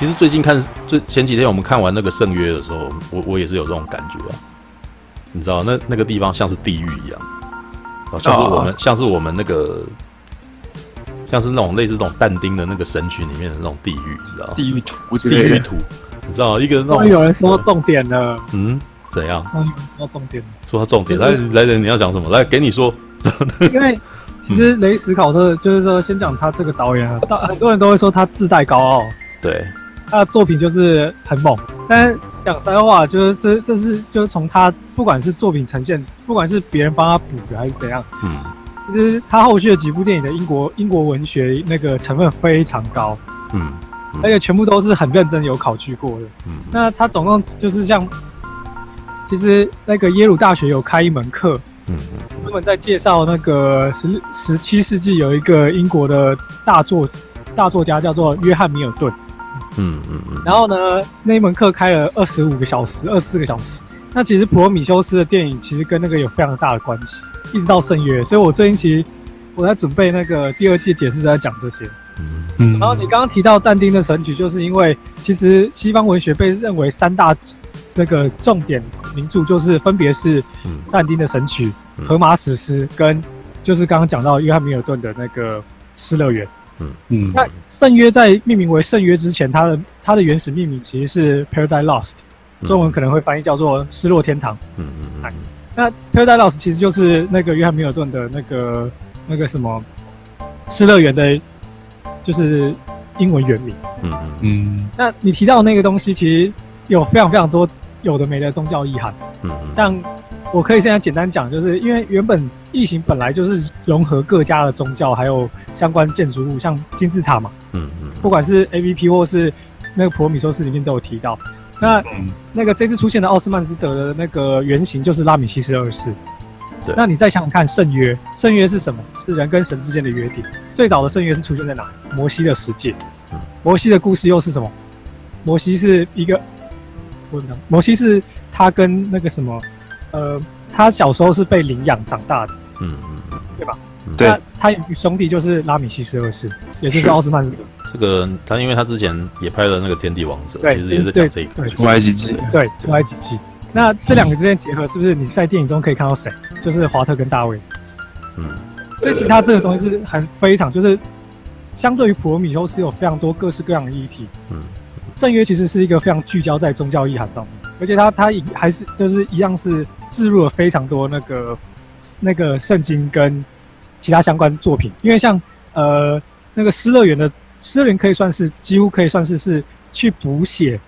其实最近看最前几天我们看完那个圣约的时候，我我也是有这种感觉啊。你知道那那个地方像是地狱一样，像是我们、哦、像是我们那个像是那种类似那种但丁的那个神曲里面的那种地狱，你知道地狱图，地狱图，你知道一个那种有人说重点了，嗯，怎样？说重点，说他重点，来来人，你要讲什么？来给你说。因为其实雷史考特就是说，先讲他这个导演啊，很多人都会说他自带高傲，对，他的作品就是很猛，但。讲实在话，就是这这是就是从他不管是作品呈现，不管是别人帮他补的还是怎样，嗯，其实他后续的几部电影的英国英国文学那个成分非常高，嗯，嗯，而且全部都是很认真有考据过的，嗯，那他总共就是像，其实那个耶鲁大学有开一门课，嗯，他们在介绍那个十十七世纪有一个英国的大作大作家叫做约翰米尔顿。嗯嗯嗯，然后呢，那一门课开了二十五个小时，二十四个小时。那其实普罗米修斯的电影其实跟那个有非常大的关系，一直到圣约。所以我最近其实我在准备那个第二季解释，在讲这些。嗯嗯。然后你刚刚提到但丁的神曲，就是因为其实西方文学被认为三大那个重点名著，就是分别是但丁的神曲、荷马史诗跟就是刚刚讲到约翰米尔顿的那个《失乐园》。嗯嗯，那圣约在命名为圣约之前，它的它的原始命名其实是 Paradise Lost，中文可能会翻译叫做失落天堂。嗯嗯嗯。那 Paradise Lost 其实就是那个约翰米尔顿的那个那个什么失乐园的，就是英文原名。嗯嗯嗯。那你提到那个东西，其实有非常非常多有的没的宗教意涵。嗯嗯。像我可以现在简单讲，就是因为原本。异形本来就是融合各家的宗教，还有相关建筑物，像金字塔嘛，嗯嗯，不管是 AVP 或是那个普罗米修斯里面都有提到。那、嗯、那个这次出现的奥斯曼斯德的那个原型就是拉米西斯二世。对，那你再想想看，圣约，圣约是什么？是人跟神之间的约定。最早的圣约是出现在哪？摩西的十诫。摩西的故事又是什么？摩西是一个，我摩西是他跟那个什么，呃，他小时候是被领养长大的。嗯嗯嗯，对吧？对，那他兄弟就是拉米西斯二世，也就是奥斯曼斯。这个他，因为他之前也拍了那个《天地王者》，其实也是讲这个出埃及记。对，出埃及记。那这两个之间结合，是不是你在电影中可以看到谁？就是华特跟大卫。嗯，所以其他这个东西是很非常，就是相对于普罗米修斯有非常多各式各样的议题。嗯，圣约其实是一个非常聚焦在宗教意涵上面，而且他他还是就是一样是置入了非常多那个。那个圣经跟其他相关作品，因为像呃那个失乐园的失乐园可以算是几乎可以算是是去补写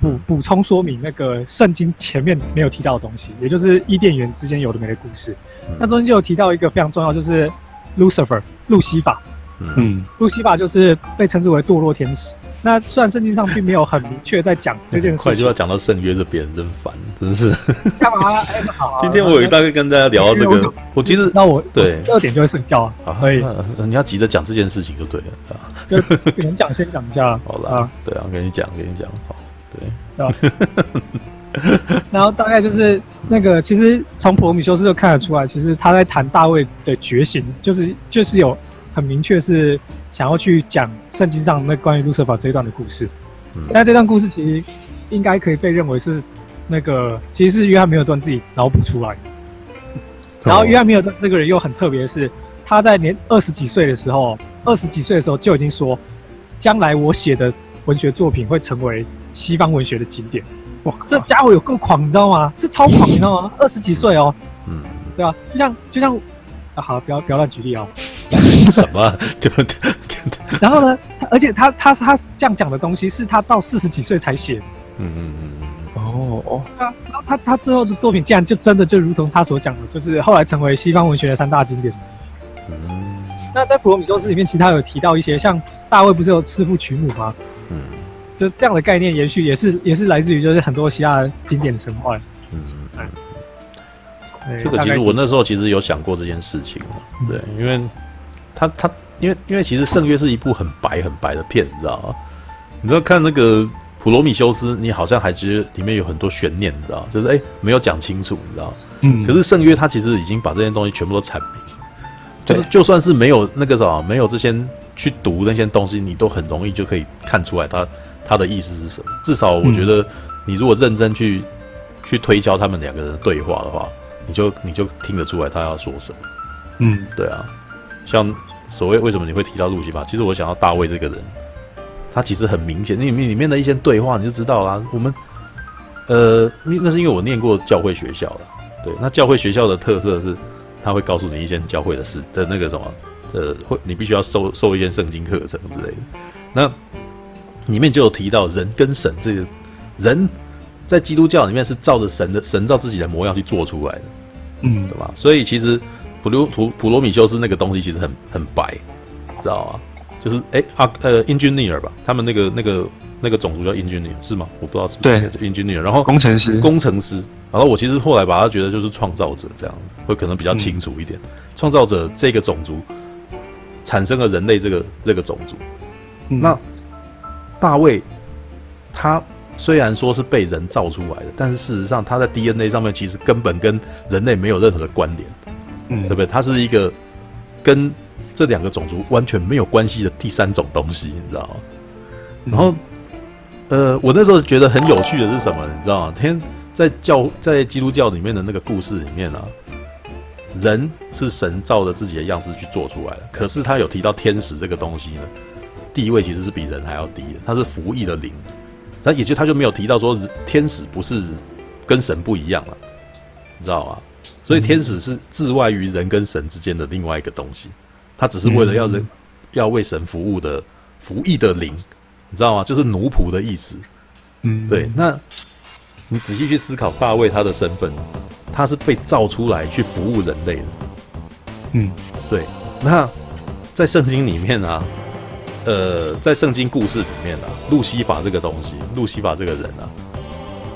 补补充说明那个圣经前面没有提到的东西，也就是伊甸园之间有的没的故事。那中间就有提到一个非常重要，就是 Lucifer 路西法。嗯，路西法就是被称之为堕落天使。那虽然圣经上并没有很明确在讲这件事，快就要讲到圣约这边，真烦，真是。干嘛？哎，好、啊。今天我有大概跟大家聊到这个，我，我其实那我对二点就会睡觉啊，所以你要急着讲这件事情就对了啊。就给人讲，先讲一下。好了啊，对啊，跟你讲，跟你讲，好，对。啊、然后大概就是那个，其实从普罗米修斯就看得出来，其实他在谈大卫的觉醒，就是就是有很明确是。想要去讲圣经上那关于路瑟法这一段的故事，嗯，但这段故事其实应该可以被认为是那个其实是约翰米尔顿自己脑补出来的。然后约翰米尔顿这个人又很特别的是，他在年二十几岁的时候，二十几岁的时候就已经说，将来我写的文学作品会成为西方文学的经典。哇，这家伙有够狂，你知道吗？这超狂，你知道吗？二十几岁哦，嗯，对啊？就像就像啊，好，不要不要乱举例哦。什么？就 然后呢？他而且他他他这样讲的东西是他到四十几岁才写的。嗯嗯嗯嗯。哦哦。他他他最后的作品竟然就真的就如同他所讲的，就是后来成为西方文学的三大经典。嗯。那在普罗米修斯里面，其他有提到一些，像大卫不是有弑父娶母吗？嗯。就这样的概念延续，也是也是来自于就是很多希腊经典的神话。嗯嗯。这个其实我那时候其实有想过这件事情，对，因为。他他因为因为其实圣约是一部很白很白的片，你知道吗？你知道看那个普罗米修斯，你好像还觉得里面有很多悬念，你知道？就是哎、欸、没有讲清楚，你知道？嗯。可是圣约他其实已经把这些东西全部都阐明，就是就算是没有那个什么没有这些去读那些东西，你都很容易就可以看出来他他的意思是什么。至少我觉得，你如果认真去、嗯、去推敲他们两个人的对话的话，你就你就听得出来他要说什么。嗯，对啊，像所谓为什么你会提到路西法，其实我想到大卫这个人，他其实很明显，那里面里面的一些对话你就知道啦。我们呃，那是因为我念过教会学校的，对，那教会学校的特色是，他会告诉你一些教会的事的那个什么。呃，会你必须要受受一些圣经课程之类的，那里面就有提到人跟神这个人，在基督教里面是照着神的神照自己的模样去做出来的，嗯，对吧？所以其实普罗普普罗米修斯那个东西其实很很白，知道吗？就是哎啊呃，engineer 吧，他们那个那个那个种族叫 engineer 是吗？我不知道是不是对。engineer，然后工程师。工程师，然后我其实后来把他觉得就是创造者这样，会可能比较清楚一点，创、嗯、造者这个种族。产生了人类这个这个种族，嗯、那大卫他虽然说是被人造出来的，但是事实上他在 DNA 上面其实根本跟人类没有任何的关联，嗯，对不对？它是一个跟这两个种族完全没有关系的第三种东西，你知道吗？然后，呃，我那时候觉得很有趣的是什么？你知道吗？天在教在基督教里面的那个故事里面啊。人是神照着自己的样式去做出来的，可是他有提到天使这个东西呢，地位其实是比人还要低的，他是服役的灵，那也就他就没有提到说天使不是跟神不一样了，你知道吗？所以天使是置外于人跟神之间的另外一个东西，他只是为了要人要为神服务的服役的灵，你知道吗？就是奴仆的意思。嗯，对。那你仔细去思考大卫他的身份。他是被造出来去服务人类的，嗯，对。那在圣经里面啊，呃，在圣经故事里面啊，路西法这个东西，路西法这个人啊，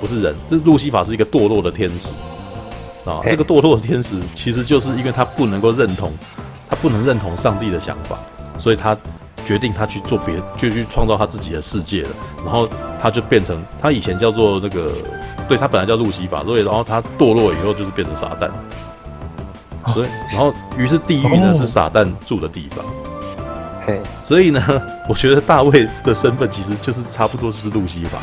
不是人，这路西法是一个堕落的天使啊。这个堕落的天使其实就是因为他不能够认同，他不能认同上帝的想法，所以他决定他去做别，就去创造他自己的世界了。然后他就变成他以前叫做那个。对，他本来叫路西法，所以然后他堕落以后就是变成撒旦，对，然后于是地狱呢是撒旦住的地方，嘿，所以呢，我觉得大卫的身份其实就是差不多就是路西法，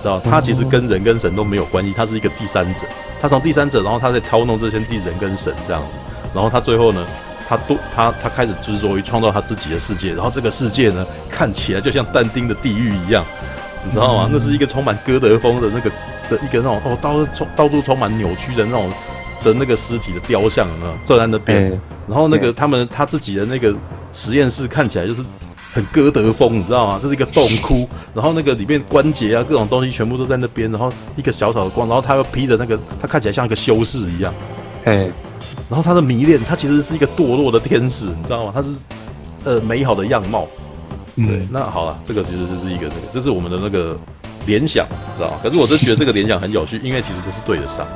知道他其实跟人跟神都没有关系，他是一个第三者，他从第三者，然后他在操弄这些地人跟神这样子，然后他最后呢，他都他他开始执着于创造他自己的世界，然后这个世界呢看起来就像但丁的地狱一样，你知道吗？那是一个充满哥德风的那个。的一个那种哦，到处充到处充满扭曲的那种的那个尸体的雕像，有没有坐在那边？欸、然后那个他们他自己的那个实验室看起来就是很歌德风，你知道吗？这是一个洞窟，然后那个里面关节啊，各种东西全部都在那边，然后一个小小的光，然后他又披着那个，他看起来像一个修士一样。哎、欸，然后他的迷恋，他其实是一个堕落的天使，你知道吗？他是呃美好的样貌。对，嗯、那好了，这个其实就是一个这个，这是我们的那个。联想，知道吧？可是我真觉得这个联想很有趣，因为其实都是对得上。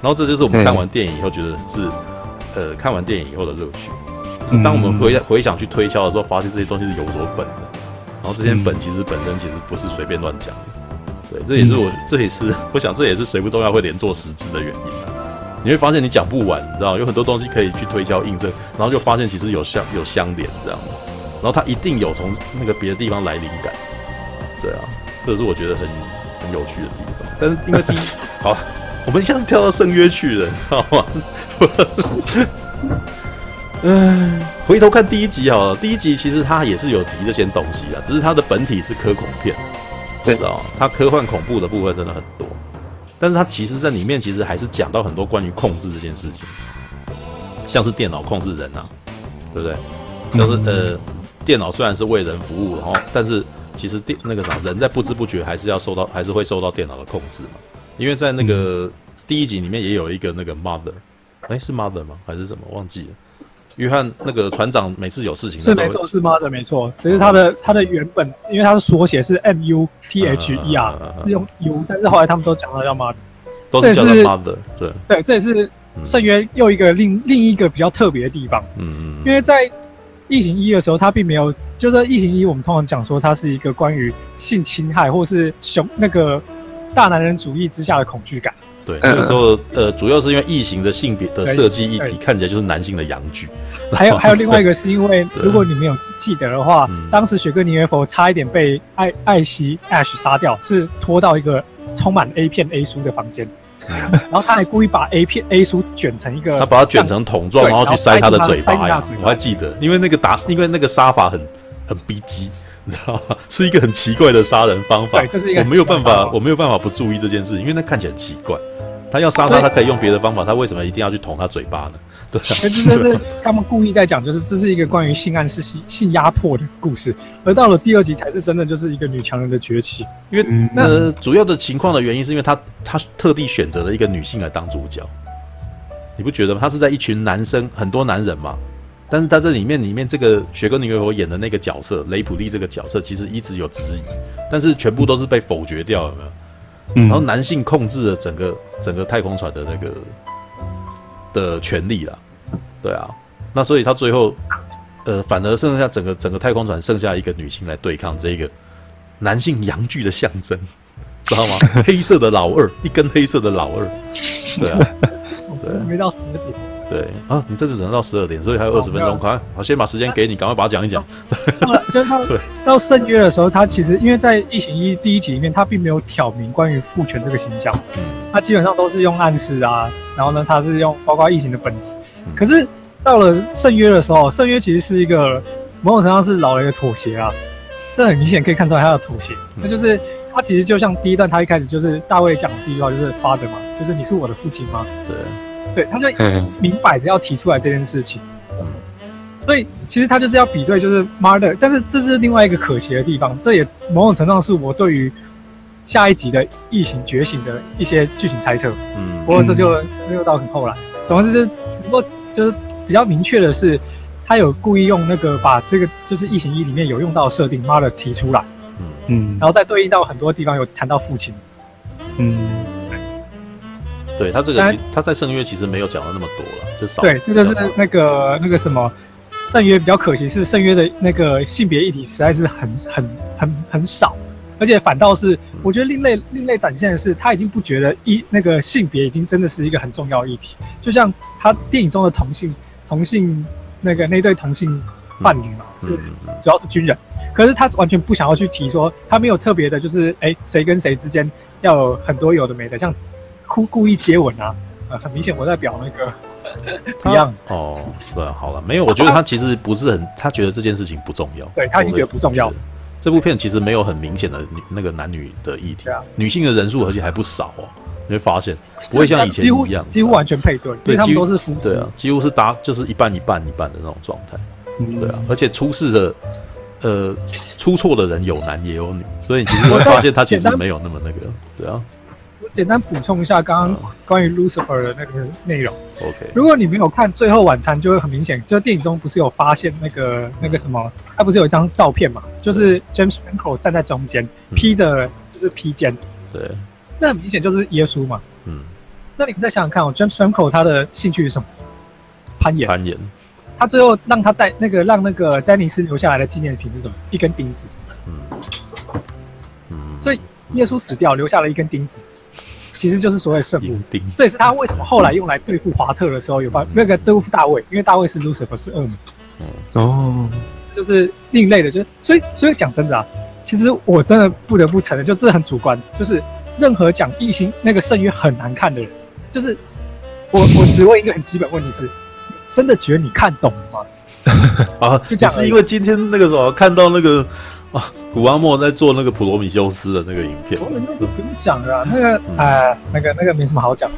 然后这就是我们看完电影以后觉得是，呃，看完电影以后的乐趣。就是当我们回回想去推敲的时候，发现这些东西是有所本的。然后这些本其实本身其实不是随便乱讲的。对，这也是我这也是我想这也是谁不重要会连做十支的原因啊。你会发现你讲不完，你知道有很多东西可以去推敲印证，然后就发现其实有相有相连这样的。然后它一定有从那个别的地方来灵感。对啊。这是我觉得很很有趣的地方，但是因为第一，好，我们一下子跳到圣约去了，你知道吗？嗯，回头看第一集好了，第一集其实它也是有提这些东西啊，只是它的本体是科恐片，对，知道吗？它科幻恐怖的部分真的很多，但是它其实在里面其实还是讲到很多关于控制这件事情，像是电脑控制人啊，对不对？像是呃，电脑虽然是为人服务，然后但是。其实电那个啥，人在不知不觉还是要受到，还是会受到电脑的控制嘛。因为在那个第一集里面也有一个那个 mother，哎，是 mother 吗？还是什么？忘记了。约翰那个船长每次有事情是没错，是 mother 没错。只是他的他的原本，因为他的缩写是 M U T H E R，是用 U，但是后来他们都讲到叫 mother，都是叫 mother。对对，这也是圣约又一个另另一个比较特别的地方。嗯嗯，因为在。异形一的时候，他并没有，就是异形一，我们通常讲说它是一个关于性侵害或是熊那个大男人主义之下的恐惧感。对，那个时候呃，主要是因为异形的性别的设计议题看起来就是男性的阳具。还有还有另外一个是因为，如果你没有记得的话，当时雪歌妮约佛差一点被艾艾希 Ash 杀掉，是拖到一个充满 A 片 A 书的房间，然后他还故意把 A 片 A 书卷成一个，他把它卷成桶状，然后去塞他的嘴巴呀。我还记得，因为那个打，因为那个杀法很很逼机。你知道吗？是一个很奇怪的杀人方法。对，这是一个。我没有办法，我没有办法不注意这件事，因为那看起来很奇怪。他要杀他，他可以用别的方法，他为什么一定要去捅他嘴巴呢？对，这是他们故意在讲，就是这是一个关于性暗示、性性压迫的故事。而到了第二集，才是真的就是一个女强人的崛起。因为那、呃、主要的情况的原因，是因为他他特地选择了一个女性来当主角。你不觉得吗？他是在一群男生，很多男人嘛。但是他这里面，里面这个雪歌妮约佛演的那个角色雷普利这个角色，其实一直有质疑，但是全部都是被否决掉，有没有？嗯、然后男性控制了整个整个太空船的那个的权利了，对啊，那所以他最后呃，反而剩下整个整个太空船剩下一个女性来对抗这个男性阳具的象征，知道吗？黑色的老二，一根黑色的老二，对啊，对，没到十点。对啊，你这次只能到十二点，所以还有二十分钟。快，好，先把时间给你，赶快把它讲一讲。就是他 到圣约的时候，他其实因为在《异形一》第一集里面，他并没有挑明关于父权这个形象，他基本上都是用暗示啊。然后呢，他是用包括异形的本质。可是到了圣约的时候，圣约其实是一个某种程度上是老雷的妥协啊。这很明显可以看出来他的妥协。那就是他其实就像第一段，他一开始就是大卫讲的第一句话就是 “father” 嘛，就是你是我的父亲吗？对。对，他就明摆着要提出来这件事情，所以其实他就是要比对，就是 Mother，但是这是另外一个可惜的地方，这也某种程度上是我对于下一集的异形觉醒的一些剧情猜测。嗯，不过这就这就到很后来，总之就是不过就是比较明确的是，他有故意用那个把这个就是异形一里面有用到的设定 Mother 提出来，嗯，然后再对应到很多地方有谈到父亲，嗯。对他这个，他在圣约其实没有讲的那么多了，就少。对，这就是那个那个什么，圣约比较可惜是圣约的那个性别议题实在是很很很很少，而且反倒是我觉得另类另类展现的是，他已经不觉得一那个性别已经真的是一个很重要的议题，就像他电影中的同性同性那个那对同性伴侣嘛，是主要是军人，可是他完全不想要去提说，他没有特别的，就是哎谁跟谁之间要有很多有的没的，像。故故意接吻啊，呃，很明显我在表那个 一样哦，对，好了，没有，我觉得他其实不是很，他觉得这件事情不重要，对他已经觉得不重要。这部片其实没有很明显的女那个男女的议题，啊女性的人数而且还不少哦，你会发现不会像以前一样，几乎完全配对，对，他们都是夫妇，对啊，几乎是搭就是一半一半一半的那种状态，对啊，而且出事的呃出错的人有男也有女，所以你其实 会发现他其实没有那么那个，对啊。简单补充一下刚刚关于 Lucifer 的那个内容。OK，如果你没有看《最后晚餐》，就会很明显，就电影中不是有发现那个那个什么，他不是有一张照片嘛？就是 James Franco 站在中间，披着就是披肩。对，那很明显就是耶稣嘛。嗯。那你们再想想看哦，James Franco 他的兴趣是什么？攀岩。攀岩。他最后让他带那个让那个丹尼斯留下来的纪念品是什么？一根钉子。嗯。嗯。所以耶稣死掉，留下了一根钉子。其实就是所谓圣母，这也是他为什么后来用来对付华特的时候有办那个对付大卫，因为大卫是 Lucifer 是恶魔，哦，就是另类的，就是所以所以讲真的啊，其实我真的不得不承认，就这很主观，就是任何讲异星那个圣约很难看的人，就是我我只问一个很基本问题是，真的觉得你看懂了吗？啊，就这样是因为今天那个时候看到那个。啊，古阿莫在做那个普罗米修斯的那个影片，我们不用讲了啊，那个哎，那个那个没什么好讲，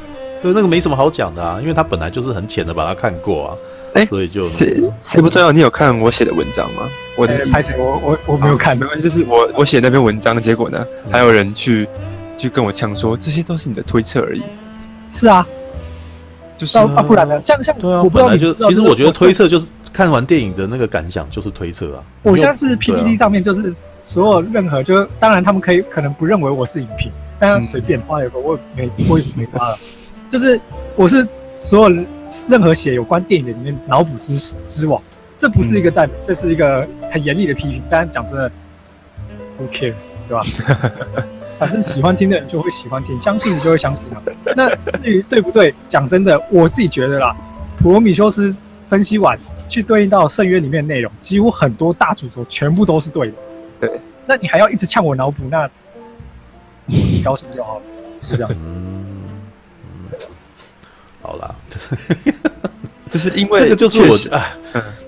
对，那个没什么好讲的啊，因为他本来就是很浅的把它看过啊，哎，所以就谁谁不知道你有看我写的文章吗？我的拍谁？我我我没有看，没关系，就是我我写那篇文章，结果呢，还有人去去跟我呛说这些都是你的推测而已，是啊，就是啊，不然呢？像像对啊，我本来就其实我觉得推测就是。看完电影的那个感想就是推测啊，我现在是 PDD 上面就是所有任何就当然他们可以可能不认为我是影评，但随便发一个我也没我也没发了，就是我是所有任何写有关电影的里面脑补之之王，这不是一个赞美，这是一个很严厉的批评。但讲真的，Who cares，对吧？反正喜欢听的人就会喜欢听，相信你就会相信啊。那至于对不对，讲真的，我自己觉得啦，普罗米修斯分析完去对应到圣约里面的内容，几乎很多大主轴全部都是对的。对，那你还要一直呛我脑补，那你高兴就好了，就这样。嗯，好啦，就是因为这个就是我实啊，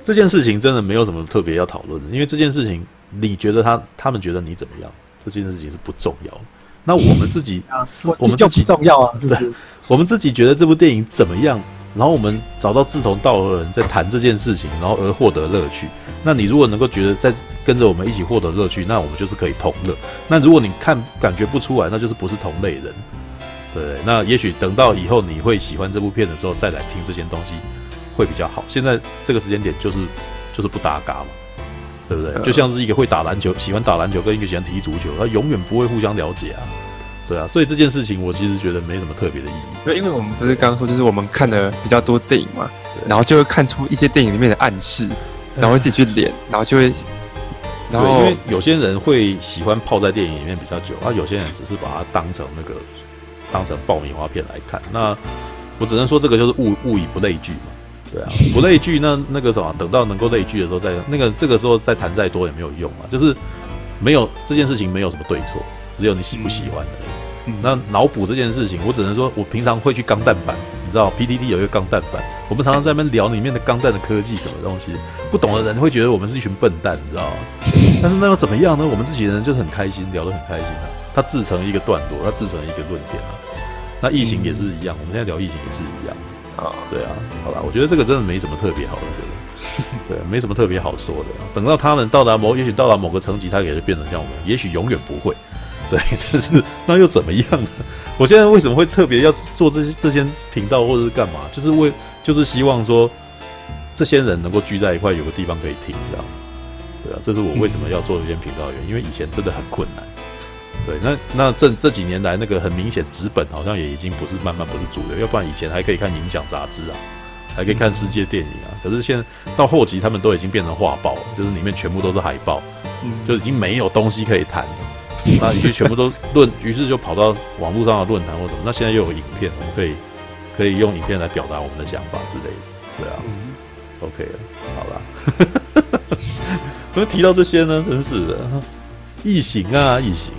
这件事情真的没有什么特别要讨论的，因为这件事情你觉得他他们觉得你怎么样？这件事情是不重要的。那我们自己，啊、我们就不重要啊，就是我们自己觉得这部电影怎么样？然后我们找到志同道合的人在谈这件事情，然后而获得乐趣。那你如果能够觉得在跟着我们一起获得乐趣，那我们就是可以同乐。那如果你看感觉不出来，那就是不是同类人。对，那也许等到以后你会喜欢这部片的时候再来听这些东西会比较好。现在这个时间点就是就是不搭嘎嘛。对不对？就像是一个会打篮球、喜欢打篮球跟一个喜欢踢足球，他永远不会互相了解啊。对啊，所以这件事情我其实觉得没什么特别的意义。对，因为我们不是刚刚说，就是我们看了比较多电影嘛，然后就会看出一些电影里面的暗示，然后会自己去连，然后就会，然后因为有些人会喜欢泡在电影里面比较久，而有些人只是把它当成那个当成爆米花片来看。那我只能说，这个就是物物以不类聚嘛。对啊，不类聚，那那个什么，等到能够类聚的时候再那个这个时候再谈再多也没有用啊，就是没有这件事情没有什么对错，只有你喜不喜欢的。嗯、那脑补这件事情，我只能说我平常会去钢弹版，你知道 PDD 有一个钢弹版，我们常常在那边聊里面的钢弹的科技什么东西，不懂的人会觉得我们是一群笨蛋，你知道吗？但是那又怎么样呢？我们自己人就是很开心，聊得很开心啊。他自成一个段落，他自成一个论点啊。那疫情也是一样，我们现在聊疫情也是一样。啊，对啊，好吧，我觉得这个真的没什么特别好的，对，没什么特别好说的。等到他们到达某，也许到达某个层级，他也会变成像我们，也许永远不会，对，但是那又怎么样呢？我现在为什么会特别要做这些这些频道或者是干嘛？就是为，就是希望说这些人能够聚在一块，有个地方可以听，这样，对啊，这是我为什么要做这些频道的原因，因为以前真的很困难。对，那那这这几年来，那个很明显，纸本好像也已经不是慢慢不是主流，要不然以前还可以看影响杂志啊，还可以看世界电影啊。可是现在到后期，他们都已经变成画报了，就是里面全部都是海报，就已经没有东西可以谈。那已经全部都论，于是就跑到网络上的论坛或什么。那现在又有影片，我们可以可以用影片来表达我们的想法之类的。对啊，OK 了，好了。怎么提到这些呢？真是的，异形啊，异形。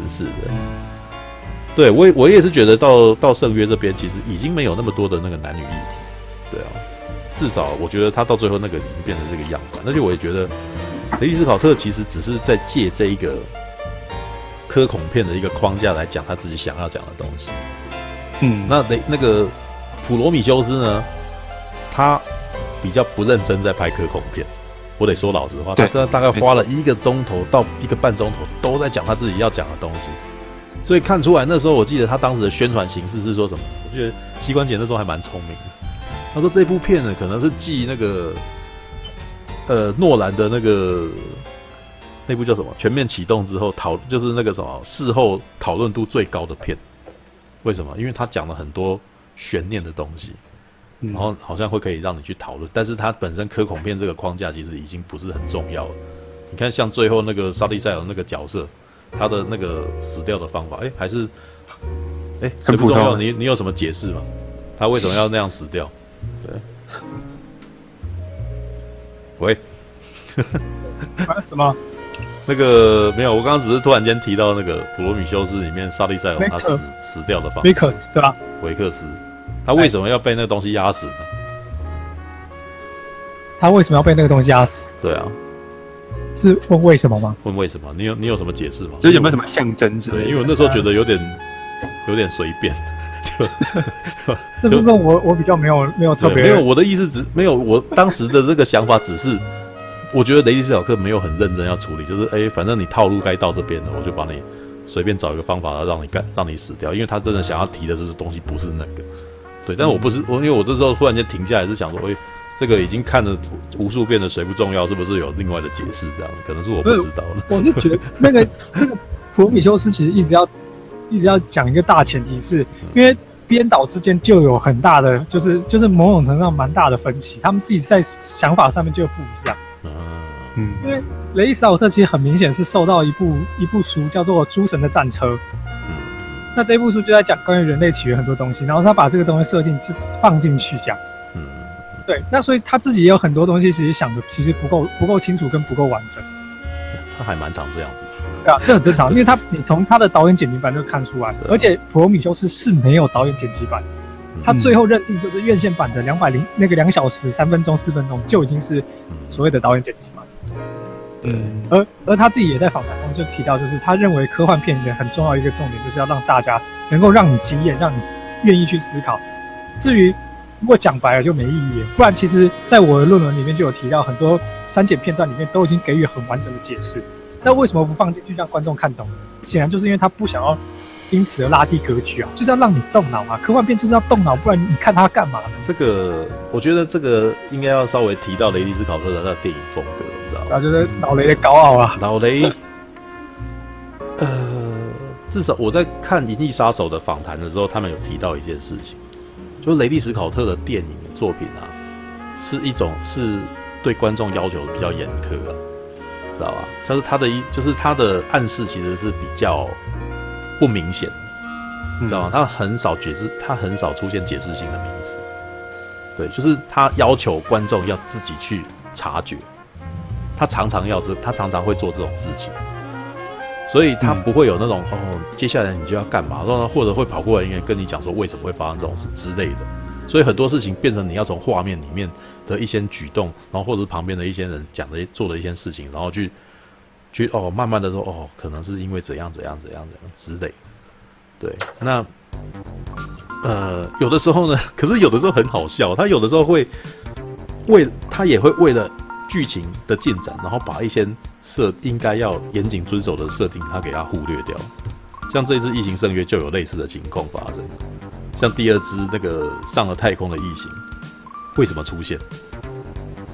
真是的，对我也我也是觉得到到圣约这边，其实已经没有那么多的那个男女议题，对啊，至少我觉得他到最后那个已经变成这个样子，而且我也觉得雷利斯考特其实只是在借这一个科恐片的一个框架来讲他自己想要讲的东西，嗯，那雷那个普罗米修斯呢，他比较不认真在拍科恐片。我得说老实话，他这大概花了一个钟头到一个半钟头，都在讲他自己要讲的东西，所以看出来那时候，我记得他当时的宣传形式是说什么？我觉得膝关节那时候还蛮聪明的。他说这部片呢，可能是继那个呃诺兰的那个那部叫什么《全面启动》之后讨，就是那个什么事后讨论度最高的片。为什么？因为他讲了很多悬念的东西。然后好像会可以让你去讨论，但是它本身科恐片这个框架其实已经不是很重要了。你看，像最后那个沙利塞尔那个角色，他的那个死掉的方法，哎，还是哎很不重要。你你有什么解释吗？他为什么要那样死掉？对，喂，什么？那个没有，我刚刚只是突然间提到那个普罗米修斯里面沙利塞尔他死死掉的方法，维克斯对吧？维克斯。他为什么要被那个东西压死呢？他为什么要被那个东西压死？对啊，是问为什么吗？问为什么？你有你有什么解释吗？就有没有什么象征之类的？因为我那时候觉得有点有点随便，就 这部分我我比较没有没有特别，没有我的意思只没有我当时的这个想法，只是我觉得雷迪斯考克没有很认真要处理，就是哎，反正你套路该到这边了，我就把你随便找一个方法让你干让你死掉，因为他真的想要提的这些东西不是那个。对，但我不是我，因为我这时候突然间停下来是想说，哎，这个已经看了无数遍的谁不重要，是不是有另外的解释？这样可能是我不知道了。我是觉得那个 这个普罗米修斯其实一直要一直要讲一个大前提是，是因为编导之间就有很大的，就是就是某种程度上蛮大的分歧，他们自己在想法上面就不一样。嗯，因为雷伊斯奥特其实很明显是受到一部一部书叫做《诸神的战车》，那这部书就在讲关于人类起源很多东西，然后他把这个东西设定就放进去讲。嗯，对。那所以他自己也有很多东西，其实想的其实不够不够清楚跟不够完整。他还蛮常这样子。对啊，这很正常，因为他你从他的导演剪辑版就看出来，而且《普罗米修斯》是没有导演剪辑版，他最后认定就是院线版的两百零那个两小时三分钟四分钟就已经是所谓的导演剪辑版。嗯，而而他自己也在访谈中就提到，就是他认为科幻片里面很重要一个重点，就是要让大家能够让你惊艳，让你愿意去思考。至于如果讲白了就没意义，不然其实在我的论文里面就有提到，很多删减片段里面都已经给予很完整的解释。那为什么不放进去让观众看懂？显然就是因为他不想要因此而拉低格局啊，就是要让你动脑啊。科幻片就是要动脑，不然你看它干嘛呢？这个我觉得这个应该要稍微提到雷迪斯考特的那电影风格。啊，就是老雷的高傲啊！老雷，呃，至少我在看《银翼杀手》的访谈的时候，他们有提到一件事情，就是雷利·斯考特的电影作品啊，是一种是对观众要求比较严苛啊，知道吧？就是他的一，就是他的暗示其实是比较不明显，你知道吗？他很少解释，他很少出现解释性的名词，对，就是他要求观众要自己去察觉。他常常要这，他常常会做这种事情，所以他不会有那种、嗯、哦，接下来你就要干嘛，或者会跑过来应该跟你讲说为什么会发生这种事之类的。所以很多事情变成你要从画面里面的一些举动，然后或者是旁边的一些人讲的做的一些事情，然后去去哦，慢慢的说哦，可能是因为怎样怎样怎样怎样之类。对，那呃，有的时候呢，可是有的时候很好笑，他有的时候会为他也会为了。剧情的进展，然后把一些设应该要严谨遵守的设定，他给他忽略掉。像这一次《异形圣约》就有类似的情况发生。像第二支那个上了太空的异形，为什么出现？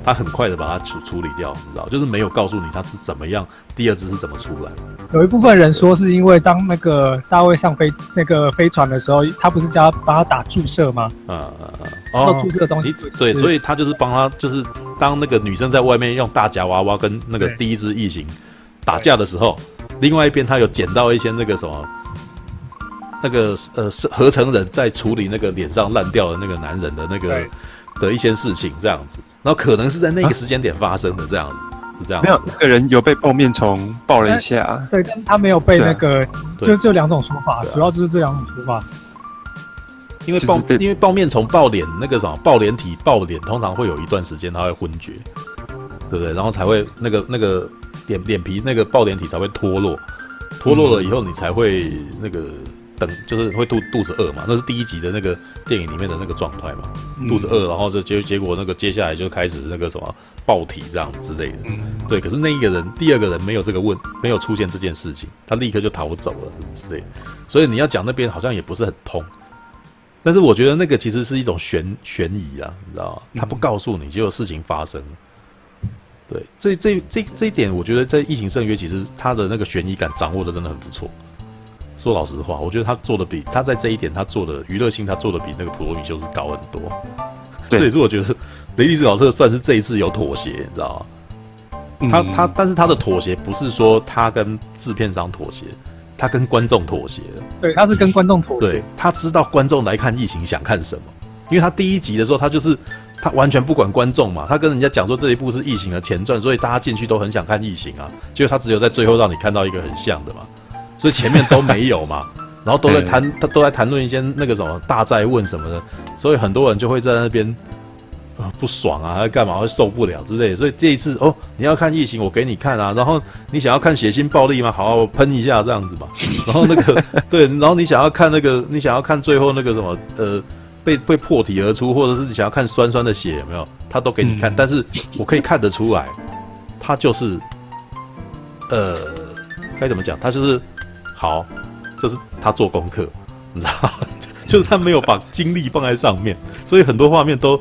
他很快的把它处处理掉，你知道，就是没有告诉你他是怎么样，第二只是怎么出来。有一部分人说是因为当那个大卫上飞那个飞船的时候，他不是叫他帮他打注射吗？啊啊啊！哦，注射的东西。对，所以他就是帮他，就是当那个女生在外面用大夹娃娃跟那个第一只异形打架的时候，另外一边他有捡到一些那个什么，那个呃是合成人在处理那个脸上烂掉的那个男人的那个的一些事情，这样子。然后可能是在那个时间点发生的，这样子、啊、是这样。没有那个人有被爆面虫爆了一下，对，但是他没有被那个，就这两种说法，主要就是这两种说法。因为爆，因为爆面虫爆脸那个什么爆脸体爆脸，通常会有一段时间他会昏厥，对不对？然后才会那个那个脸脸皮那个爆脸体才会脱落，脱落了以后你才会那个。等就是会肚肚子饿嘛，那是第一集的那个电影里面的那个状态嘛，嗯、肚子饿，然后就结结果那个接下来就开始那个什么爆体这样之类的，嗯、对。可是那一个人，第二个人没有这个问，没有出现这件事情，他立刻就逃走了之类的。所以你要讲那边好像也不是很通，但是我觉得那个其实是一种悬悬疑啊，你知道吗？他不告诉你，就有事情发生。对，这这这这一点，我觉得在《异形圣约》其实他的那个悬疑感掌握的真的很不错。说老实话，我觉得他做的比他在这一点他做的娱乐性，他做的比那个普罗米修斯高很多。对，这也是我觉得雷迪斯考特算是这一次有妥协，你知道吗？嗯、他他，但是他的妥协不是说他跟制片商妥协，他跟观众妥协。对，他是跟观众妥协。对，他知道观众来看异形想看什么，因为他第一集的时候，他就是他完全不管观众嘛，他跟人家讲说这一部是异形的前传，所以大家进去都很想看异形啊，结果他只有在最后让你看到一个很像的嘛。所以前面都没有嘛，然后都在谈，他都在谈论一些那个什么大哉问什么的，所以很多人就会在那边啊不爽啊，还干嘛会受不了之类的。所以这一次哦，你要看异形，我给你看啊。然后你想要看血腥暴力吗？好，我喷一下这样子嘛。然后那个 对，然后你想要看那个，你想要看最后那个什么呃被被破体而出，或者是你想要看酸酸的血有没有？他都给你看，但是我可以看得出来，他就是呃该怎么讲？他就是。好，这是他做功课，你知道？就是他没有把精力放在上面，所以很多画面都，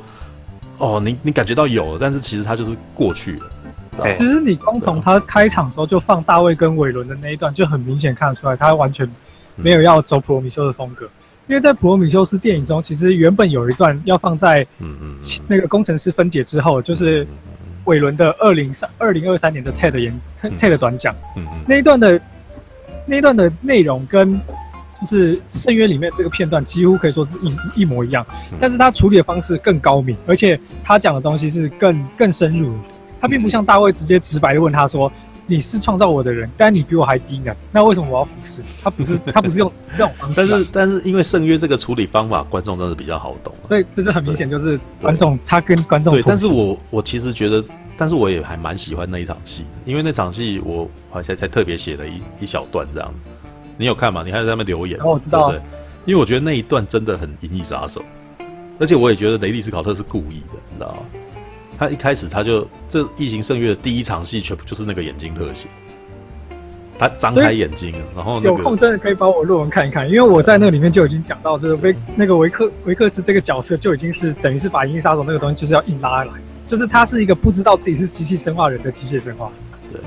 哦，你你感觉到有了，但是其实他就是过去了。其实你光从他开场的时候就放大卫跟韦伦的那一段，就很明显看得出来，他完全没有要走普罗米修斯的风格。因为在普罗米修斯电影中，其实原本有一段要放在嗯嗯那个工程师分解之后，就是韦伦的二零三二零二三年的 TED 演 TED 短讲，嗯嗯，那一段的。那段的内容跟就是《圣约》里面这个片段几乎可以说是一一模一样，但是他处理的方式更高明，而且他讲的东西是更更深入。他并不像大卫直接直白的问他说：“你是创造我的人，但你比我还低呢，那为什么我要服侍？”他不是 他不是用这种方式。但是但是因为《圣约》这个处理方法，观众真的比较好懂，所以这是很明显就是观众他跟观众。对，但是我我其实觉得，但是我也还蛮喜欢那一场戏，因为那场戏我好像才特别写了一一小段这样。你有看吗？你还在那边留言？哦，我知道。对，因为我觉得那一段真的很银翼杀手，而且我也觉得雷利斯考特是故意的，你知道吗？他一开始他就这《异形圣月》的第一场戏，全部就是那个眼睛特写，他张开眼睛，然后、那个、有空真的可以把我论文看一看，因为我在那里面就已经讲到，这个维那个维克维克斯这个角色就已经是等于是把银翼杀手那个东西就是要硬拉来，就是他是一个不知道自己是机器生化人的机械生化。对，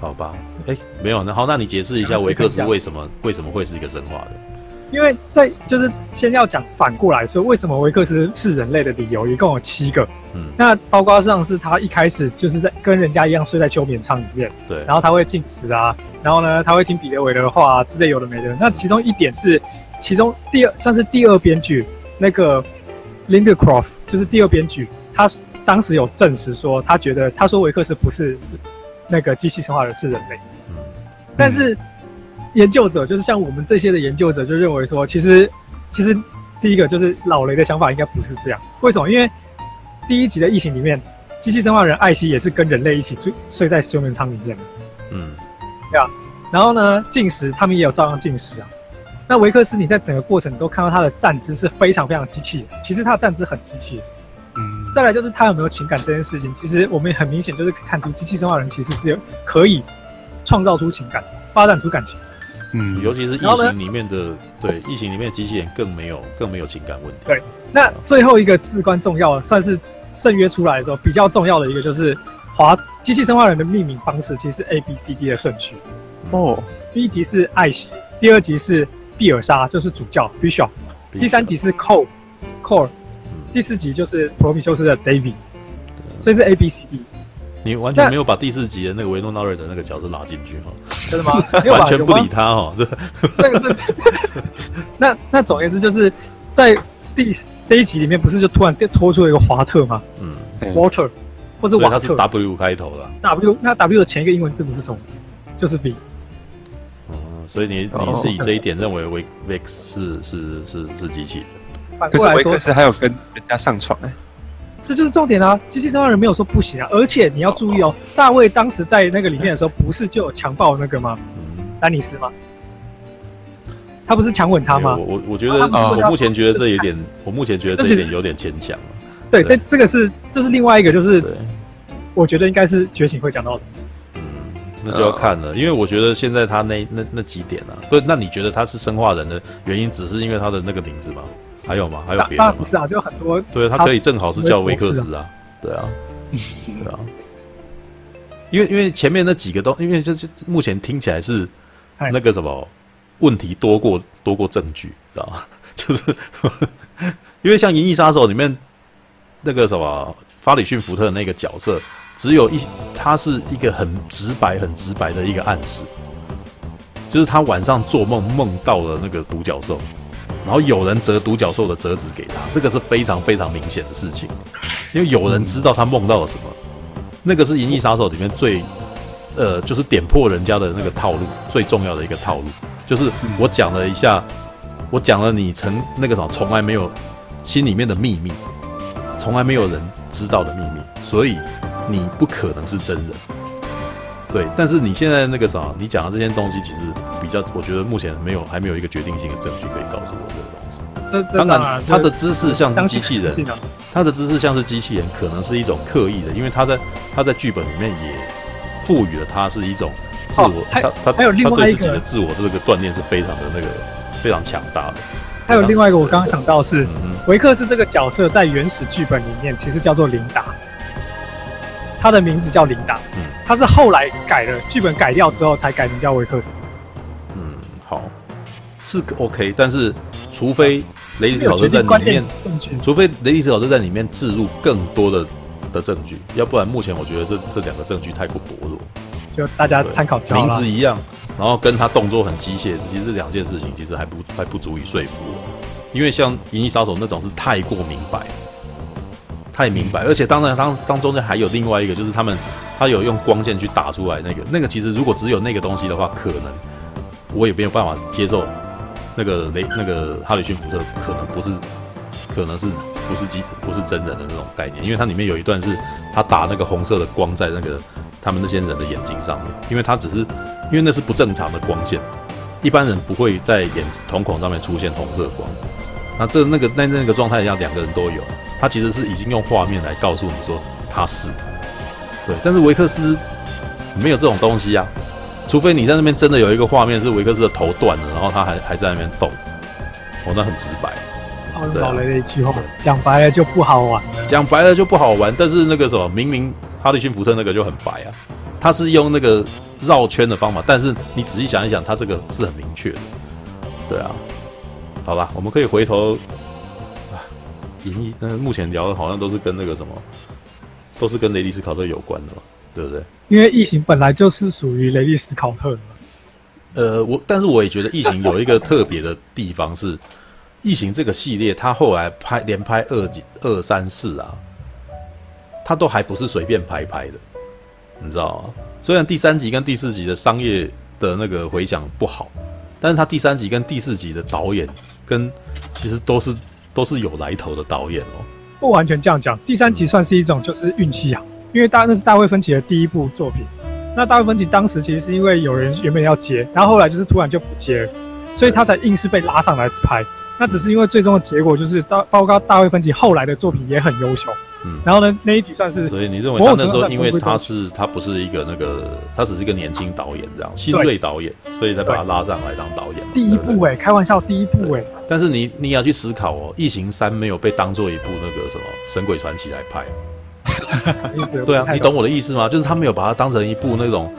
好吧。哎、欸，没有，那好，那你解释一下 维克斯为什么为什么会是一个生化人？因为在就是先要讲反过来说，为什么维克斯是人类的理由，一共有七个。嗯，那包括上是他一开始就是在跟人家一样睡在休眠舱里面，对，然后他会进食啊，然后呢他会听彼得韦德的话啊之类有的没的。那其中一点是，其中第二算是第二编剧那个 Lindencroft 就是第二编剧，他当时有证实说，他觉得他说维克斯不是那个机器生化人，是人类。但是，研究者就是像我们这些的研究者就认为说，其实，其实第一个就是老雷的想法应该不是这样。为什么？因为第一集的疫情里面，机器生化人艾希也是跟人类一起睡睡在休眠舱里面的。嗯，对啊。然后呢，进食他们也有照样进食啊。那维克斯，你在整个过程都看到他的站姿是非常非常机器人，其实他的站姿很机器人。嗯。再来就是他有没有情感这件事情，其实我们很明显就是看出机器生化人其实是有可以。创造出情感，发展出感情，嗯，尤其是异形里面的，对，异形里面的机器人更没有，更没有情感问题。对，那最后一个至关重要的，算是圣约出来的时候比较重要的一个，就是华机器生化人的命名方式，其实是 A B C D 的顺序。哦，第一集是艾希，第二集是毕尔莎，就是主教 Bishop，第三集是 Cole Cole，第四集就是普罗米修斯的 David，所以是 A B C D。你完全没有把第四集的那个维诺纳瑞的那个角色拉进去哈？真的吗？完全不理他哈？对。那 那总而言之，就是在第这一集里面，不是就突然拖出了一个华特吗？嗯，Walter，或者瓦特。是 W 开头的。W 那 W 的前一个英文字母是什么？就是 V。哦，所以你你是以这一点认为维 Vex 是是是是机器人？反过来说，是还有跟人家上床哎。这就是重点啊！机器生化人没有说不行啊，而且你要注意哦，大卫当时在那个里面的时候，不是就有强暴那个吗？丹尼斯吗？他不是强吻他吗？我我我觉得啊，我目前觉得这有点，我目前觉得这一点有点牵强。对，这这个是这是另外一个，就是我觉得应该是觉醒会讲到的东西。嗯，那就要看了，因为我觉得现在他那那那几点啊，不是？那你觉得他是生化人的原因，只是因为他的那个名字吗？还有吗？还有别的吗？不是啊，就很多。对，他可以正好是叫威克斯啊，对啊，对啊。因为因为前面那几个都，因为就是目前听起来是那个什么问题多过多过证据，知道吗？就是因为像《银翼杀手》里面那个什么法里逊福特那个角色，只有一他是一个很直白、很直白的一个暗示，就是他晚上做梦梦到了那个独角兽。然后有人折独角兽的折纸给他，这个是非常非常明显的事情，因为有人知道他梦到了什么。那个是《银翼杀手》里面最，呃，就是点破人家的那个套路最重要的一个套路，就是我讲了一下，我讲了你曾那个什么从来没有心里面的秘密，从来没有人知道的秘密，所以你不可能是真人。对，但是你现在那个啥，你讲的这些东西，其实比较，我觉得目前没有，还没有一个决定性的证据可以告诉我这个东西。当然，他的姿势像是机器人，他的姿势像是机器人，可能是一种刻意的，因为他在他在剧本里面也赋予了他是一种自我，他他他对自己的自我的这个锻炼是非常的那个非常强大的。还有另外一个，我刚刚想到是维克是这个角色在原始剧本里面其实叫做琳达。他的名字叫琳达，嗯，他是后来改了剧本改掉之后才改名叫维克斯。嗯，好，是 OK，但是除非雷迪斯考特在里面，除非雷迪斯考特在里面置入更多的的证据，要不然目前我觉得这这两个证据太过薄弱。就大家参考。名字一样，然后跟他动作很机械，其实这两件事情其实还不还不足以说服我，因为像《银翼杀手》那种是太过明白，太明白，而且当然当当中间还有另外一个，就是他们他有用光线去打出来那个那个，其实如果只有那个东西的话，可能我也没有办法接受那个雷那个哈里逊福特可能不是可能是不是机不是真人的那种概念，因为它里面有一段是他打那个红色的光在那个他们那些人的眼睛上面，因为他只是。因为那是不正常的光线，一般人不会在眼瞳孔上面出现红色光。那这那个那那个状态下，两个人都有，他其实是已经用画面来告诉你说他是对。但是维克斯没有这种东西啊，除非你在那边真的有一个画面是维克斯的头断了，然后他还还在那边动，哦，那很直白。老雷的一句话，讲白了就不好玩了。讲白了就不好玩，但是那个什么，明明哈里逊福特那个就很白啊，他是用那个。绕圈的方法，但是你仔细想一想，他这个是很明确的，对啊，好吧，我们可以回头啊，银翼，那目前聊的好像都是跟那个什么，都是跟雷利斯考特有关的嘛，对不对？因为异形本来就是属于雷利斯考特的嘛。呃，我但是我也觉得异形有一个特别的地方是，异形这个系列，它后来拍连拍二几二三四啊，它都还不是随便拍拍的，你知道吗？虽然第三集跟第四集的商业的那个回响不好，但是他第三集跟第四集的导演跟其实都是都是有来头的导演哦。不完全这样讲，第三集算是一种就是运气啊，因为大那是大卫芬奇的第一部作品。那大卫芬奇当时其实是因为有人原本要接，然后后来就是突然就不接了，所以他才硬是被拉上来拍。那只是因为最终的结果就是大包括大卫芬奇后来的作品也很优秀。嗯，然后呢，那一集算是，所以你认为他那时候，因为他是他不是一个那个，他只是一个年轻导演这样，新锐导演，所以才把他拉上来当导演。第一部哎，开玩笑，第一部哎。但是你你要去思考哦，《异形三》没有被当做一部那个什么《神鬼传奇》来拍，对啊，你懂我的意思吗？就是他没有把它当成一部那种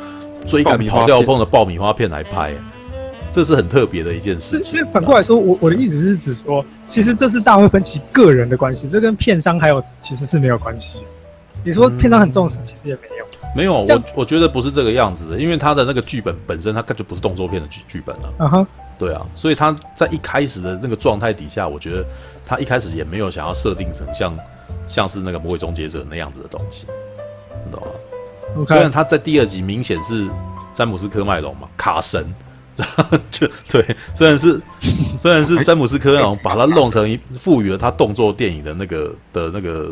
追赶跑掉碰的爆米花片来拍。这是很特别的一件事。其实反过来说，我我的意思是指说，其实这是大卫芬奇个人的关系，这跟片商还有其实是没有关系。你说片商很重视，其实也没有。没有，我我觉得不是这个样子的，因为他的那个剧本本身，它就不是动作片的剧剧本了。嗯哼，对啊，所以他在一开始的那个状态底下，我觉得他一开始也没有想要设定成像像是那个魔鬼终结者那样子的东西，你懂吗？虽然他在第二集明显是詹姆斯科麦隆嘛，卡神。就对，虽然是虽然是詹姆斯科麦隆把它弄成一赋予了他动作电影的那个的那个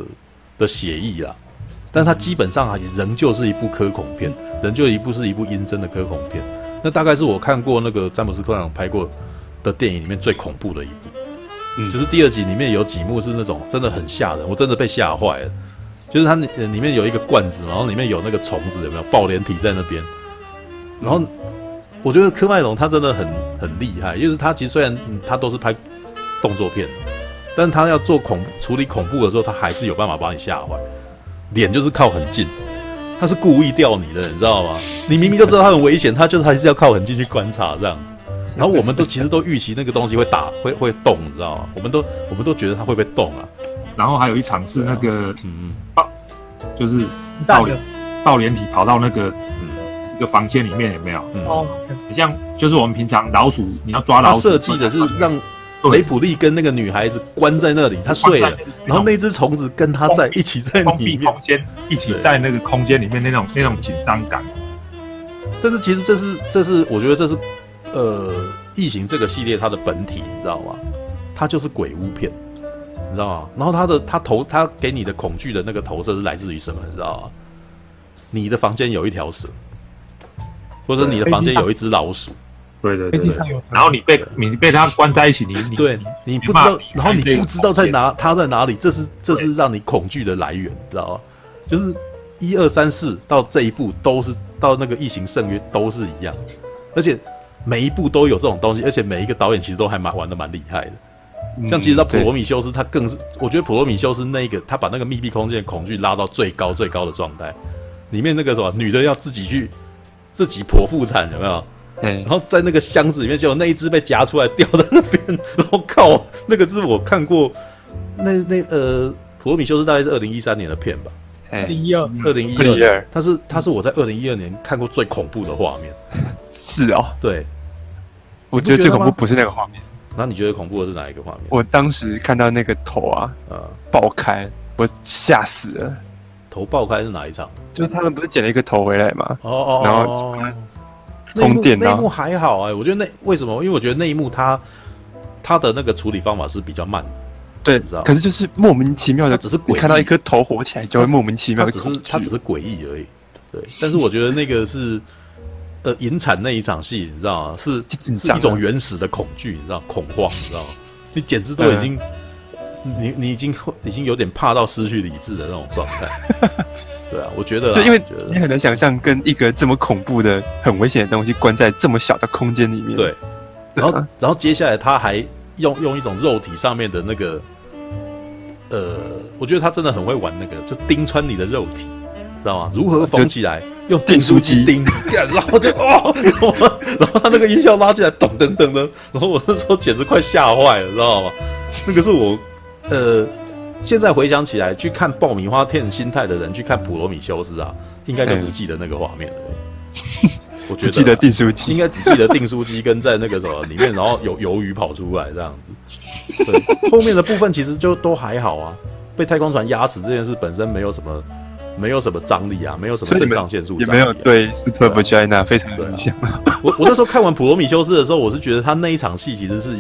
的写意啊，但是它基本上还仍旧是一部科恐片，仍旧一部是一部阴森的科恐片。那大概是我看过那个詹姆斯科麦隆拍过的电影里面最恐怖的一部。嗯，就是第二集里面有几幕是那种真的很吓人，我真的被吓坏了。就是它里面有一个罐子，然后里面有那个虫子，有没有抱连体在那边，然后。我觉得科麦隆他真的很很厉害，就是他其实虽然他都是拍动作片，但他要做恐处理恐怖的时候，他还是有办法把你吓坏。脸就是靠很近，他是故意吊你的，你知道吗？你明明就知道他很危险，他就是还是要靠很近去观察这样子。然后我们都其实都预期那个东西会打会会动，你知道吗？我们都我们都觉得他会不会动啊。然后还有一场是那个嗯，爆就是抱抱连体跑到那个嗯。一个房间里面有没有？哦、嗯，你像就是我们平常老鼠，你要抓老鼠，设计的是让雷普利跟那个女孩子关在那里，她睡了，然后那只虫子跟她在一起在里面，空间一起在那个空间里面那种那种紧张感。但是其实这是这是我觉得这是呃异形这个系列它的本体，你知道吗？它就是鬼屋片，你知道吗？然后它的它投它给你的恐惧的那个投射是来自于什么？你知道吗？你的房间有一条蛇。或者你的房间有一只老鼠，对对对，然后你被你被它关在一起，你你对你不知道，然后你不知道在哪，它在哪里，这是这是让你恐惧的来源，知道吗？就是一二三四到这一步都是到那个异形圣约都是一样，而且每一步都有这种东西，而且每一个导演其实都还蛮玩的蛮厉害的，像其实到普罗米修斯，他更是我觉得普罗米修斯那个他把那个密闭空间的恐惧拉到最高最高的状态，里面那个什么女的要自己去。自己剖腹产有没有？然后在那个箱子里面，就有那一只被夹出来掉在那边。然后靠，那个是我看过，那那呃，普罗米修斯大概是二零一三年的片吧？二零一二，二零一二，它是它是我在二零一二年看过最恐怖的画面。是哦，对，我觉得最恐怖不是那个画面。那你觉得恐怖的是哪一个画面？我当时看到那个头啊，呃，爆开，我吓死了。头爆开是哪一场？就是他们不是捡了一个头回来吗？哦哦，然后通电那一幕还好哎，我觉得那为什么？因为我觉得那一幕他他的那个处理方法是比较慢的。对，知道。可是就是莫名其妙的，只是鬼看到一颗头活起来就会莫名其妙的，只是他只是诡异而已。对，但是我觉得那个是。呃，引产那一场戏，你知道吗？是是一种原始的恐惧，你知道恐慌，你知道吗？你简直都已经，嗯、你你已经已经有点怕到失去理智的那种状态。对啊，我觉得，就因为你很难想象跟一个这么恐怖的、很危险的东西关在这么小的空间里面。对，然后然后接下来他还用用一种肉体上面的那个，呃，我觉得他真的很会玩那个，就钉穿你的肉体。知道吗？如何缝起来？用订书机钉，然后就哦，然后他那个音效拉进来，咚噔噔噔的，然后我那时候简直快吓坏了，知道吗？那个是我，呃，现在回想起来，去看爆米花片心态的人去看《普罗米修斯》啊，应该就只记得那个画面了。我觉得记得订书机，应该只记得订书机跟在那个什么里面，然后有鱿鱼跑出来这样子。对，后面的部分其实就都还好啊。被太空船压死这件事本身没有什么。没有什么张力啊，没有什么肾上腺素、啊，也没有对 Super Vagina 非常有印象。我我那时候看完《普罗米修斯》的时候，我是觉得他那一场戏其实是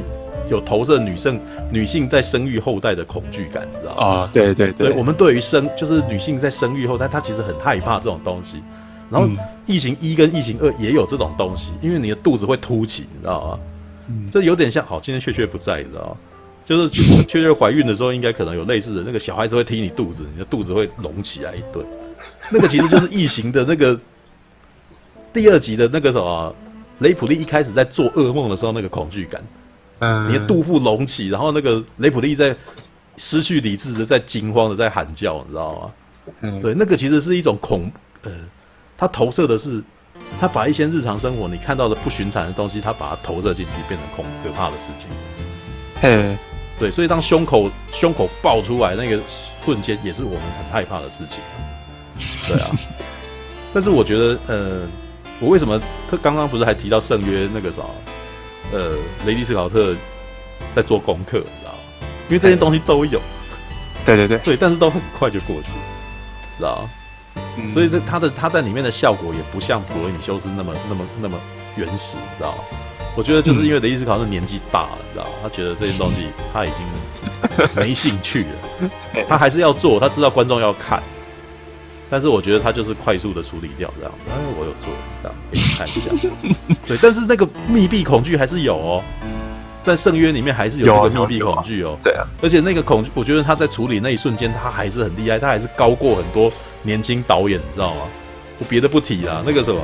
有投射女性女性在生育后代的恐惧感，你知道吗？啊，对对对，对我们对于生就是女性在生育后代，她其实很害怕这种东西。然后《异形一》跟《异形二》也有这种东西，因为你的肚子会凸起，你知道吗？嗯，这有点像。好，今天雀雀不在，你知道吗？就是雀雀怀孕的时候，应该可能有类似的那个小孩子会踢你肚子，你的肚子会隆起来一顿。那个其实就是异形的那个第二集的那个什么雷普利一开始在做噩梦的时候那个恐惧感。嗯，你的肚腹隆起，然后那个雷普利在失去理智的在惊慌的在喊叫，你知道吗？嗯，对，那个其实是一种恐呃，他投射的是他把一些日常生活你看到的不寻常的东西，他把它投射进去，变成恐可怕的事情。嘿。对，所以当胸口胸口爆出来那个瞬间，也是我们很害怕的事情。对啊，但是我觉得，呃，我为什么他刚刚不是还提到圣约那个啥，呃，雷迪斯考特在做功课，你知道吗？因为这些东西都有。对对对对，但是都很快就过去，知道吗？嗯、所以这他的他在里面的效果也不像普罗米修斯那么那么那么原始，你知道吗？我觉得就是因为雷迪斯考特年纪大了，你知道吗？他觉得这些东西他已经没兴趣了，他还是要做，他知道观众要看，但是我觉得他就是快速的处理掉这样子。哎，我有做这样给你看一下，对，但是那个密闭恐惧还是有哦，在圣约里面还是有这个密闭恐惧哦，对啊，而且那个恐惧，我觉得他在处理那一瞬间，他还是很厉害，他还是高过很多年轻导演，你知道吗？我别的不提啦，那个什么。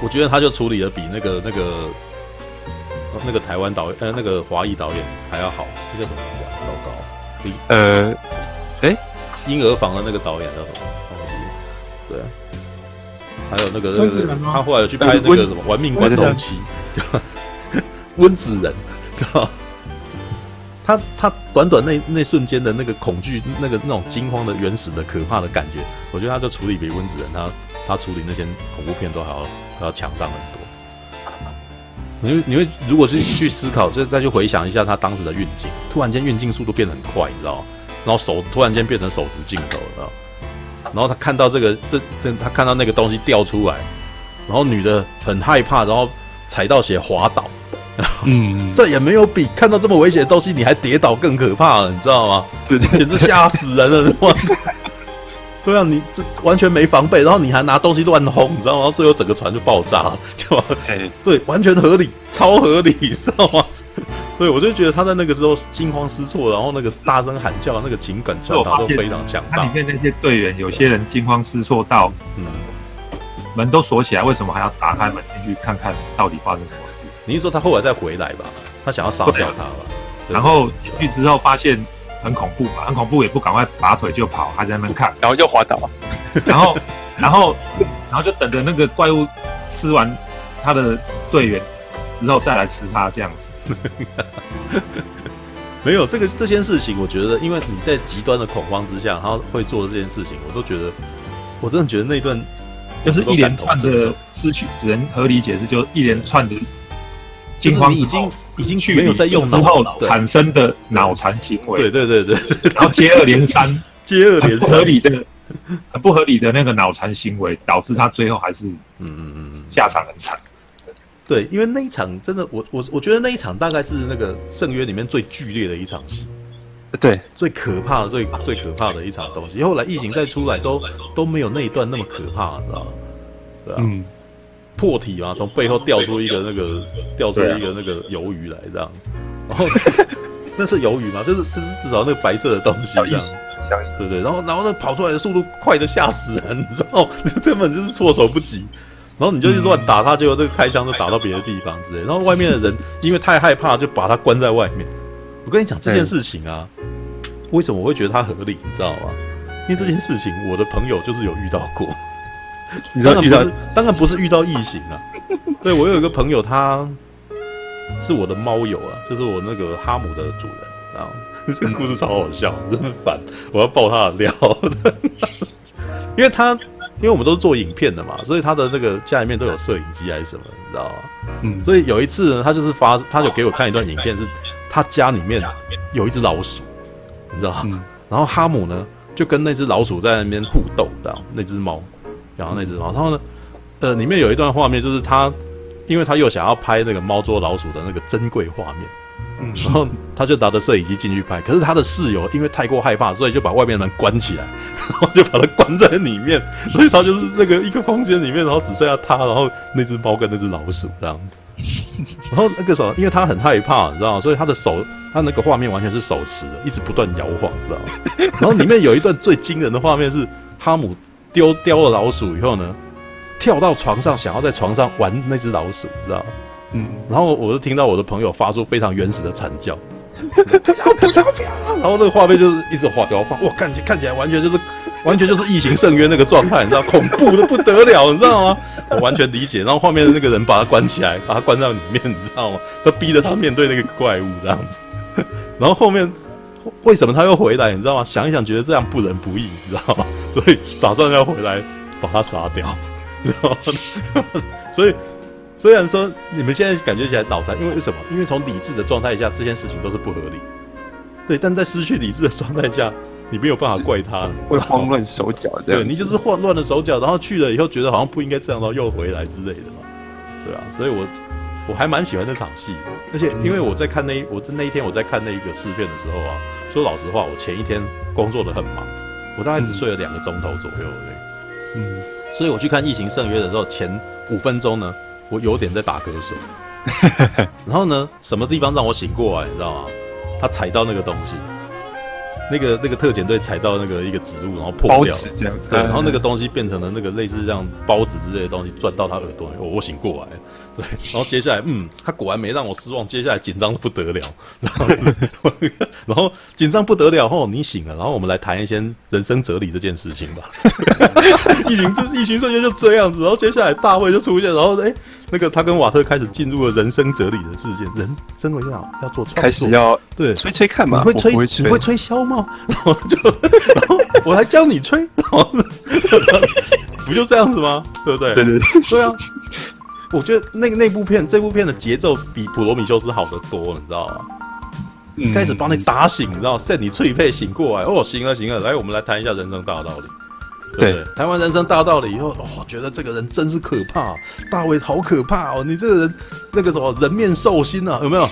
我觉得他就处理的比那个那个那个台湾导演呃那个华裔导演还要好，那叫什么名字啊？糟糕，李呃，哎，婴儿房的那个导演叫什么？对啊，还有那个那个他后来有去拍那个什么《玩命关头七》，温子仁，知道他他短短那那瞬间的那个恐惧，那个那种惊慌的原始的可怕的感觉，我觉得他就处理比温子仁他他处理那些恐怖片都还要还。要强上很多，你会你会如果是去思考，再再去回想一下他当时的运镜，突然间运镜速度变得很快，你知道吗？然后手突然间变成手持镜头，知道？然后他看到这个这这，他看到那个东西掉出来，然后女的很害怕，然后踩到血滑倒，嗯，这也没有比看到这么危险的东西你还跌倒更可怕了，你知道吗？对对，简直吓死人了，哇！对啊，你这完全没防备，然后你还拿东西乱轰，你知道吗？然后最后整个船就爆炸了，就、欸、对，完全合理，超合理，你知道吗？对，我就觉得他在那个时候惊慌失措，然后那个大声喊叫，那个情感传达都非常强大。里面那些队员，有些人惊慌失措到，嗯，门都锁起来，为什么还要打开门进去看看到底发生什么事？你是说他后来再回来吧？他想要杀掉他吧？然后进去之后发现。很恐怖嘛，很恐怖，也不赶快拔腿就跑，还在那边看，然后又滑倒，然后，然后，然后就等着那个怪物吃完他的队员之后再来吃他这样子。没有这个这件事情，我觉得，因为你在极端的恐慌之下，他会做的这件事情，我都觉得，我真的觉得那段就是一连串的失去，只能合理解释，就一连串的惊慌已经已经去没有在用之后产生的脑残行为，对对对对，然后接二连三，接二连三。合理的。很不合理的那个脑残行为，导致他最后还是嗯嗯嗯。下场很惨。对，因为那一场真的，我我我觉得那一场大概是那个圣约里面最剧烈的一场戏，对，最可怕的、最最可怕的一场东西。后来异形再出来都都没有那一段那么可怕，知道吗？对啊，嗯、破体嘛，从背后掉出一个那个掉出一个那个鱿鱼来，这样，然后 那是鱿鱼嘛，就是就是至少那个白色的东西这样。对不对？然后，然后那跑出来的速度快得吓死人，你知道吗？你根本就是措手不及。然后你就去乱打他，结果这个开枪就打到别的地方之类。然后外面的人因为太害怕，就把他关在外面。我跟你讲这件事情啊，为什么我会觉得它合理？你知道吗？因为这件事情，我的朋友就是有遇到过。你知道，当然不是，当然不是遇到异形啊。对，我有一个朋友，他是我的猫友啊，就是我那个哈姆的主人啊。这个故事超好笑，真烦！我要爆他的料，因为他，因为我们都是做影片的嘛，所以他的那个家里面都有摄影机还是什么，你知道吗？嗯，所以有一次呢，他就是发，他就给我看一段影片，是他家里面有一只老鼠，你知道吗？嗯、然后哈姆呢就跟那只老鼠在那边互斗，这样那只猫，然后那只猫，然后呢，呃，里面有一段画面，就是他，因为他又想要拍那个猫捉老鼠的那个珍贵画面。然后他就拿着摄影机进去拍，可是他的室友因为太过害怕，所以就把外面的人关起来，然 后就把他关在里面，所以他就是这个一个空间里面，然后只剩下他，然后那只猫跟那只老鼠这样。然后那个时候，因为他很害怕，你知道吗？所以他的手，他那个画面完全是手持的，一直不断摇晃，知道吗？然后里面有一段最惊人的画面是哈姆丢掉了老鼠以后呢，跳到床上，想要在床上玩那只老鼠，知道吗？嗯，然后我就听到我的朋友发出非常原始的惨叫，不要不要不要！然后那个画面就是一直滑摇晃，哇，看起看起来完全就是完全就是异形圣约那个状态，你知道，恐怖的不得了，你知道吗？我完全理解。然后画面的那个人把他关起来，把他关到里面，你知道吗？都逼着他面对那个怪物这样子。然后后面为什么他又回来？你知道吗？想一想，觉得这样不仁不义，你知道吗？所以打算要回来把他杀掉，知道吗？所以。虽然说你们现在感觉起来脑残，因为为什么？因为从理智的状态下，这件事情都是不合理。对，但在失去理智的状态下，你没有办法怪他，会慌乱手脚。对，你就是慌乱了手脚，然后去了以后觉得好像不应该这样，然后又回来之类的嘛。对啊，所以我我还蛮喜欢那场戏的。而且因为我在看那一我那一天我在看那一个试片的时候啊，说老实话，我前一天工作的很忙，我大概只睡了两个钟头左右。对，嗯，所以我去看《异形圣约》的时候，前五分钟呢。我有点在打瞌睡，然后呢，什么地方让我醒过来？你知道吗？他踩到那个东西。那个那个特遣队踩到那个一个植物，然后破掉了，对，然后那个东西变成了那个类似像包子之类的东西，钻到他耳朵里，我我醒过来，对，然后接下来，嗯，他果然没让我失望，接下来紧张的不得了，然后，然后紧张不得了后，你醒了，然后我们来谈一些人生哲理这件事情吧。疫情这疫情瞬间就这样子，然后接下来大卫就出现，然后哎。那个他跟瓦特开始进入了人生哲理的世界，人生为要要做创作，开始要对吹吹看嘛，你会吹，会吹你会吹箫吗？然后就然后我来教你吹，然后 不就这样子吗？对不对？对对对，对啊！我觉得那个那部片这部片的节奏比普罗米修斯好得多，你知道吗？嗯、开始把你打醒，你知道，set 你脆配醒过来，哦，行了行了，来，我们来谈一下人生大道理。对，对，台湾人生大道理以后，哦，觉得这个人真是可怕，大卫好可怕哦！你这个人，那个什么人面兽心啊，有没有？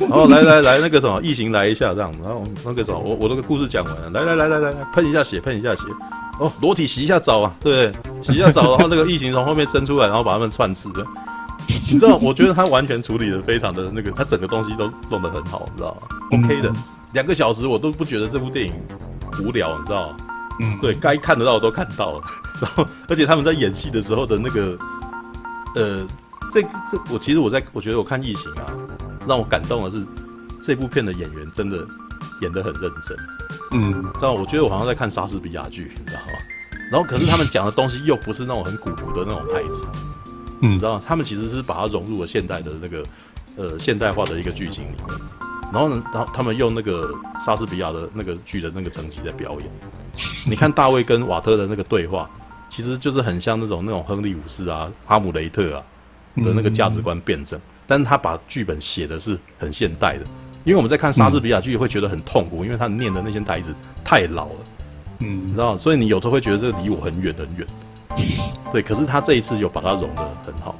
然 后来来来，那个什么异形来一下这样，然后那个什么，我我那个故事讲完了，来来来来来来，喷一下血，喷一下血，哦，裸体洗一下澡啊，对，洗一下澡，然后那个异形从后面伸出来，然后把他们串刺的，你知道？我觉得他完全处理的非常的那个，他整个东西都弄得很好，你知道吗？OK 的，两个小时我都不觉得这部电影无聊，你知道吗？嗯，对该看得到的都看到了，然后而且他们在演戏的时候的那个，呃，这这我其实我在我觉得我看异形啊，让我感动的是这部片的演员真的演得很认真，嗯，知道我觉得我好像在看莎士比亚剧，你知道吗？然后可是他们讲的东西又不是那种很古朴的那种台词，嗯，你知道吗？他们其实是把它融入了现代的那个呃现代化的一个剧情里面，然后呢，然后他们用那个莎士比亚的那个剧的那个层级在表演。你看大卫跟瓦特的那个对话，其实就是很像那种那种亨利五世啊、哈姆雷特啊的那个价值观辩证，嗯、但是他把剧本写的是很现代的，因为我们在看莎士比亚剧会觉得很痛苦，因为他念的那些台词太老了，嗯，你知道，所以你有时候会觉得这个离我很远很远，对，可是他这一次有把它融得很好，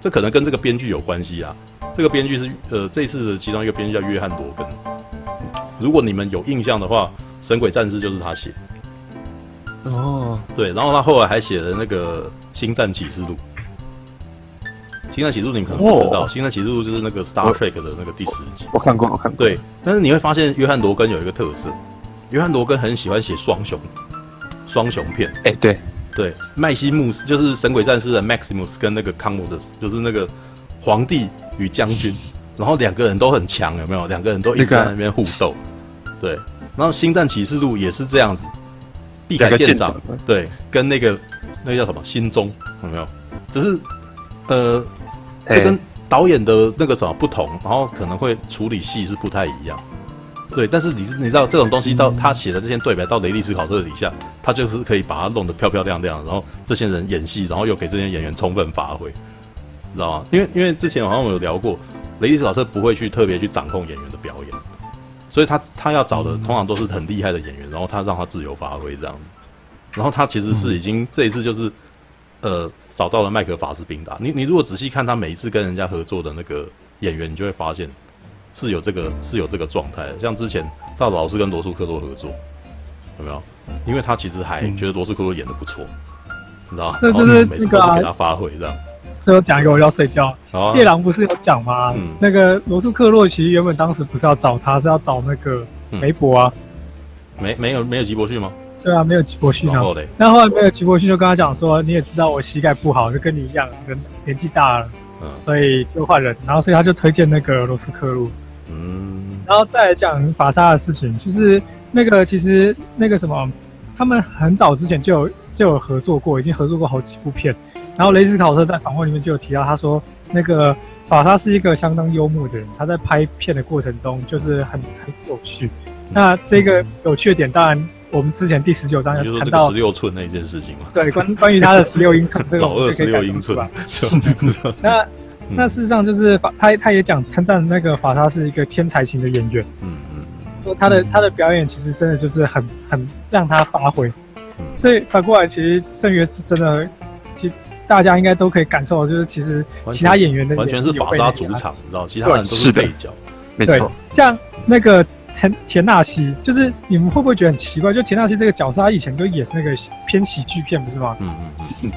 这可能跟这个编剧有关系啊，这个编剧是呃这一次的其中一个编剧叫约翰罗根，如果你们有印象的话，《神鬼战士》就是他写。哦，对，然后他后来还写了那个《星战启示录》。《星战启示录》你可能不知道，哦，《星战启示录》就是那个 Star Trek 的那个第十集。我看过，我看过。对，但是你会发现约翰罗根有一个特色，约翰罗根很喜欢写双雄，双雄片。哎，对对，麦西姆斯就是《神鬼战士》的 Maximus 跟那个 Commodus，就是那个皇帝与将军，然后两个人都很强，有没有？两个人都一直在那边互斗。对，然后《星战启示录》也是这样子。避开舰长，对，跟那个那个叫什么心中有没有？只是呃，这跟导演的那个什么不同，然后可能会处理戏是不太一样。对，但是你你知道这种东西到他写的这些对白到雷利斯考特底下，他就是可以把它弄得漂漂亮亮，然后这些人演戏，然后又给这些演员充分发挥，你知道吗？因为因为之前好像我有聊过，雷利斯考特不会去特别去掌控演员的表演。所以他他要找的通常都是很厉害的演员，然后他让他自由发挥这样子，然后他其实是已经这一次就是，呃，找到了麦克法斯宾达。你你如果仔细看他每一次跟人家合作的那个演员，你就会发现是有这个是有这个状态的。像之前大老师跟罗素克洛合作，有没有？因为他其实还觉得罗素克洛演的不错，你知道吗？这就是每次都是给他发挥这样。最后讲一个，我要睡觉。夜郎不是有讲吗？嗯、那个罗素克洛其实原本当时不是要找他，是要找那个梅伯啊。没没有没有吉伯逊吗？对啊，没有吉伯逊啊。那后，后来没有吉伯逊，就跟他讲说：“你也知道我膝盖不好，就跟你一样，人年纪大了，嗯、所以就换人。”然后所以他就推荐那个罗素克洛。嗯。然后再来讲法沙的事情，就是那个其实那个什么，他们很早之前就有就有合作过，已经合作过好几部片。然后雷斯考特在访问里面就有提到，他说那个法沙是一个相当幽默的人，他在拍片的过程中就是很很有趣。那这个有趣的点，当然我们之前第十九章有谈到十六寸那件事情嘛。对，关关于他的十六英寸这个，老二十六英寸。那那事实上就是法他他也讲称赞那个法沙是一个天才型的演员。嗯嗯。说他的他的表演其实真的就是很很让他发挥。所以反过来，其实圣约是真的，其实。大家应该都可以感受，就是其实其他演员的完全是法沙主场，你知道，其他人都是配角，没错。像那个田田纳西，就是你们会不会觉得很奇怪？就田纳西这个角色，他以前都演那个偏喜剧片，不是吗？嗯嗯嗯。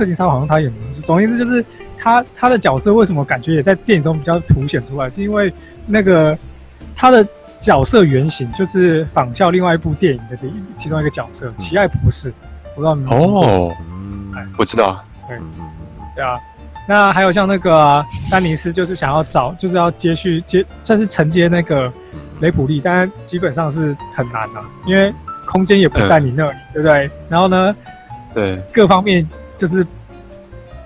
特勤杀好像他演的，总而言之就是他他的角色为什么感觉也在电影中比较凸显出来？是因为那个他的角色原型就是仿效另外一部电影的其中一个角色《奇爱博士》，我不知道你们哦。我知道，对，对啊，那还有像那个、啊、丹尼斯，就是想要找，就是要接续接，算是承接那个雷普利，但基本上是很难的、啊，因为空间也不在你那里，嗯、对不对？然后呢，对，各方面就是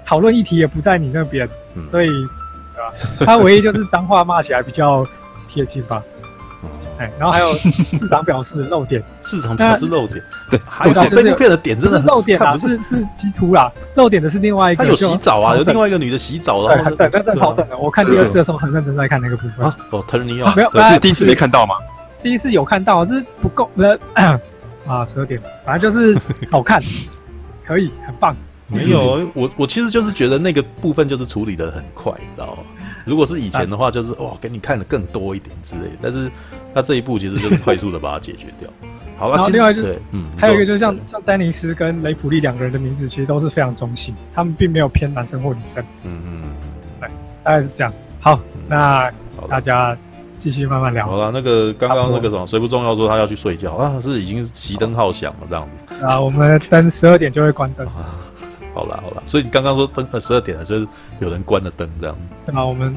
讨论议题也不在你那边，嗯、所以，对吧？他唯一就是脏话骂起来比较贴近吧。哎，然后还有 市长表示漏点，市长表示漏点，对，还有这部片的点真的很漏点啊，是是基图啦，漏点的是另外一个，他有洗澡啊，有另外一个女的洗澡，然后整个正超正的，我看第二次的时候很认真在看那个部分。哦，Turning On，没有，是第一次没看到吗？第一次有看到，是不够的 啊，十二点，反正就是好看，可以，很棒。没有，我我其实就是觉得那个部分就是处理的很快，你知道吗？如果是以前的话，就是哇，给你看的更多一点之类的。但是他这一步其实就是快速的把它解决掉。好了，然后另外就是，嗯，还有一个就是像像丹尼斯跟雷普利两个人的名字其实都是非常中性，他们并没有偏男生或女生。嗯嗯，对，大概是这样。好，那大家继续慢慢聊。好了，那个刚刚那个什么，谁不重要说他要去睡觉啊？是已经熄灯号响了这样子。啊，我们灯十二点就会关灯。好啦好啦，所以你刚刚说灯呃十二点了，就是有人关了灯这样。对啊，我们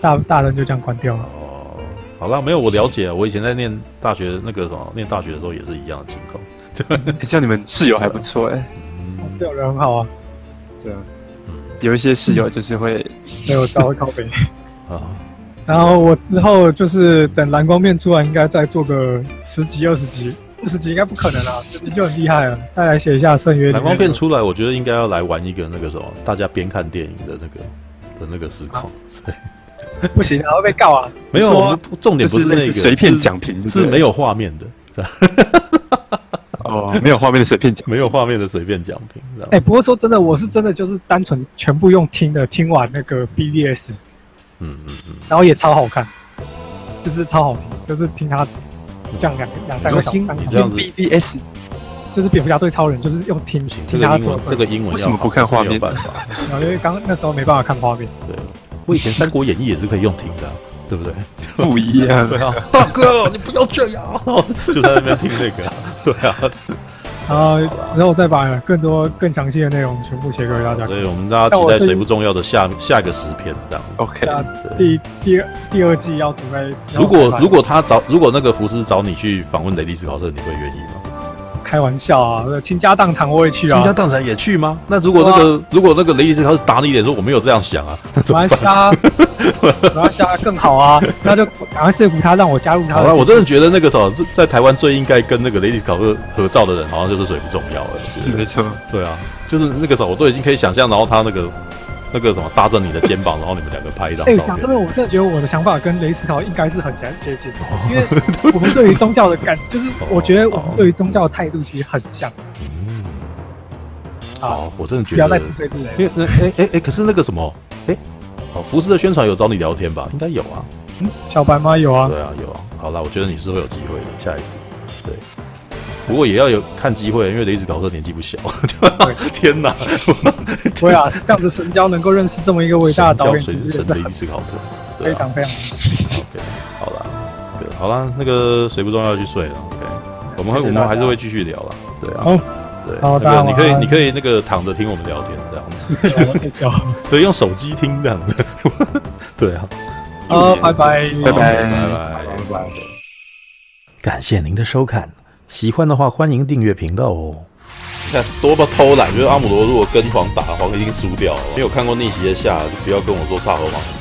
大大灯就这样关掉了。哦，好啦，没有我了解，我以前在念大学那个什么念大学的时候也是一样的情况。像你们室友还不错哎，室友人很好啊。对啊，有一些室友就是会没有稍微靠北 啊。然后我之后就是等蓝光面出来，应该再做个十集二十集四十级应该不可能了，十级就很厉害了。再来写一下圣约。蓝光片出来，我觉得应该要来玩一个那个什么，大家边看电影的那个的那个实况。对、啊，不行，啊会被告啊！没有，我们重点不是那个随便讲评，是没有画面的。哦，没有画面的随便讲，没有画面的随便讲评。哎、欸，不过说真的，我是真的就是单纯全部用听的，听完那个 BBS，嗯嗯嗯，然后也超好看，就是超好听，就是听他。讲两两三个小时，，BBS 就是蝙蝠侠对超人，就是用听听他说这个英文，为什么不看画面？办法，因为刚那时候没办法看画面。对，我以前《三国演义》也是可以用听的，对不对？不一样，对啊，大哥，你不要这样，就在那边听那个，对啊。然后之后再把更多更详细的内容全部写给大家。所以我们大家期待《谁不重要》的下下一个十篇这样。OK，第第二第二季要准备。如果如果他找如果那个福斯找你去访问雷利斯考特，你会愿意吗？开玩笑啊！倾家荡产我也去啊！倾家荡产也去吗？那如果那个、啊、如果那个雷伊斯他是打你脸说我没有这样想啊，马来西亚，马来西亚更好啊！那就赶快说服他让我加入他。好了，我真的觉得那个时候在台湾最应该跟那个雷伊斯考个合照的人，好像就是谁不重要了。没错，对啊，就是那个时候我都已经可以想象，然后他那个。那个什么搭着你的肩膀，然后你们两个拍一张。哎、欸，讲真的，我真的觉得我的想法跟雷斯考应该是很相接近的，因为我们对于宗教的感，就是我觉得我们对于宗教的态度其实很像。嗯，好，我真的觉得不要再自吹自擂。因为哎哎哎，可是那个什么，哎，哦，福斯的宣传有找你聊天吧？应该有啊。嗯，小白吗？有啊。对啊，有啊。好啦，我觉得你是会有机会的，下一次。对。不过也要有看机会，因为雷斯考特年纪不小。天哪！对啊，这样子神交能够认识这么一个伟大的导演，其实也是雷斯考特，非常非常。OK，好了，好了，那个谁不重要去睡了。OK，我们会我们还是会继续聊了。对啊，对，好的，你可以你可以那个躺着听我们聊天这样子，可以用手机听这样子。对啊，好，拜拜，拜拜，拜拜，拜拜。感谢您的收看。喜欢的话，欢迎订阅频道哦。你看多么偷懒，就是阿姆罗如果跟黄打，黄已经输掉了。没有看过逆袭的夏，不要跟我说萨和王。